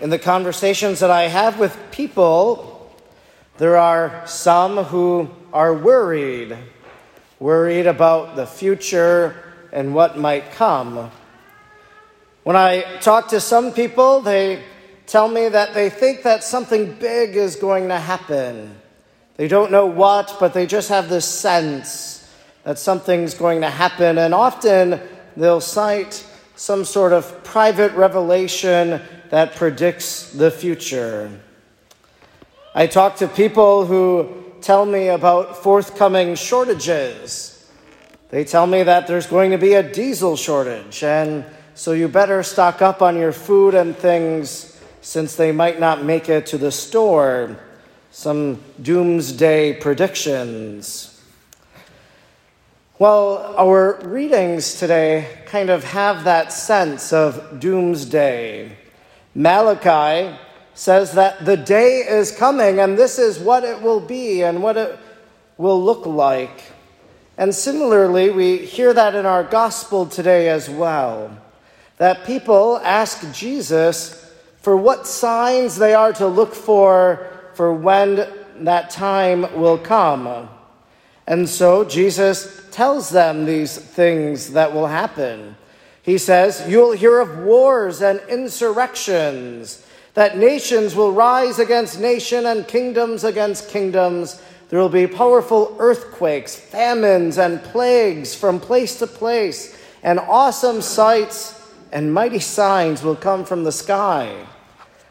in the conversations that I have with people, there are some who are worried, worried about the future and what might come. When I talk to some people, they tell me that they think that something big is going to happen. They don't know what, but they just have this sense that something's going to happen. And often they'll cite some sort of private revelation that predicts the future. I talk to people who tell me about forthcoming shortages. They tell me that there's going to be a diesel shortage, and so you better stock up on your food and things since they might not make it to the store. Some doomsday predictions. Well, our readings today kind of have that sense of doomsday. Malachi says that the day is coming and this is what it will be and what it will look like. And similarly, we hear that in our gospel today as well. That people ask Jesus for what signs they are to look for for when that time will come. And so Jesus tells them these things that will happen. He says, You'll hear of wars and insurrections, that nations will rise against nation and kingdoms against kingdoms. There will be powerful earthquakes, famines, and plagues from place to place, and awesome sights and mighty signs will come from the sky.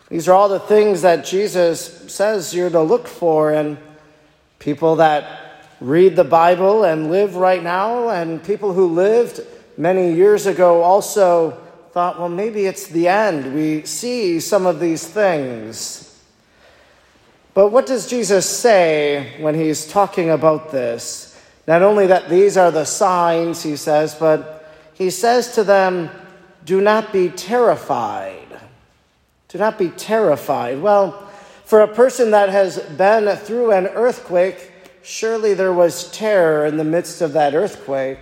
These are all the things that Jesus says you're to look for, and people that read the Bible and live right now, and people who lived many years ago also thought, well, maybe it's the end. We see some of these things. But what does Jesus say when he's talking about this? Not only that these are the signs, he says, but he says to them, do not be terrified. Do not be terrified. Well, for a person that has been through an earthquake, surely there was terror in the midst of that earthquake.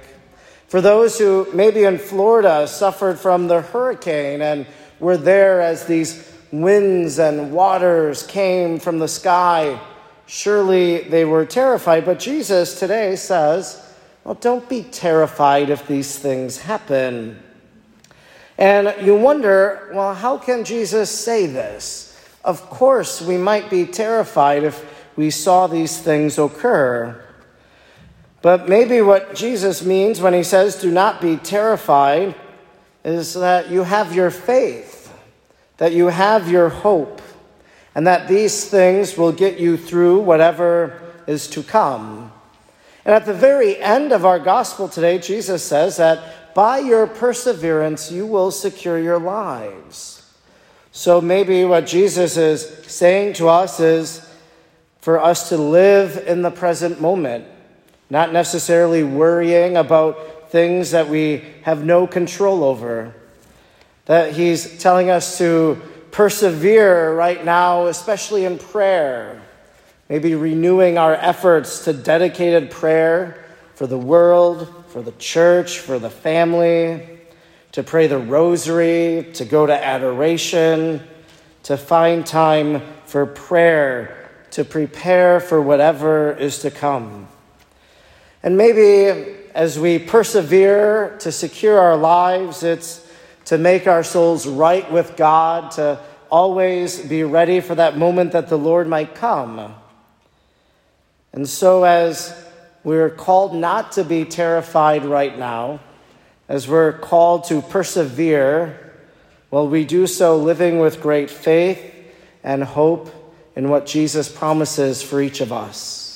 For those who, maybe in Florida, suffered from the hurricane and were there as these winds and waters came from the sky, surely they were terrified. But Jesus today says, well, don't be terrified if these things happen. And you wonder, well, how can Jesus say this? Of course, we might be terrified if we saw these things occur. But maybe what Jesus means when he says, do not be terrified, is that you have your faith, that you have your hope, and that these things will get you through whatever is to come. And at the very end of our gospel today, Jesus says that by your perseverance, you will secure your lives. So maybe what Jesus is saying to us is for us to live in the present moment, not necessarily worrying about things that we have no control over. That He's telling us to persevere right now, especially in prayer. Maybe renewing our efforts to dedicated prayer for the world, for the church, for the family, to pray the rosary, to go to adoration, to find time for prayer to prepare for whatever is to come. And maybe as we persevere to secure our lives, it's to make our souls right with God, to always be ready for that moment that the Lord might come. And so, as we're called not to be terrified right now, as we're called to persevere, well, we do so living with great faith and hope in what Jesus promises for each of us.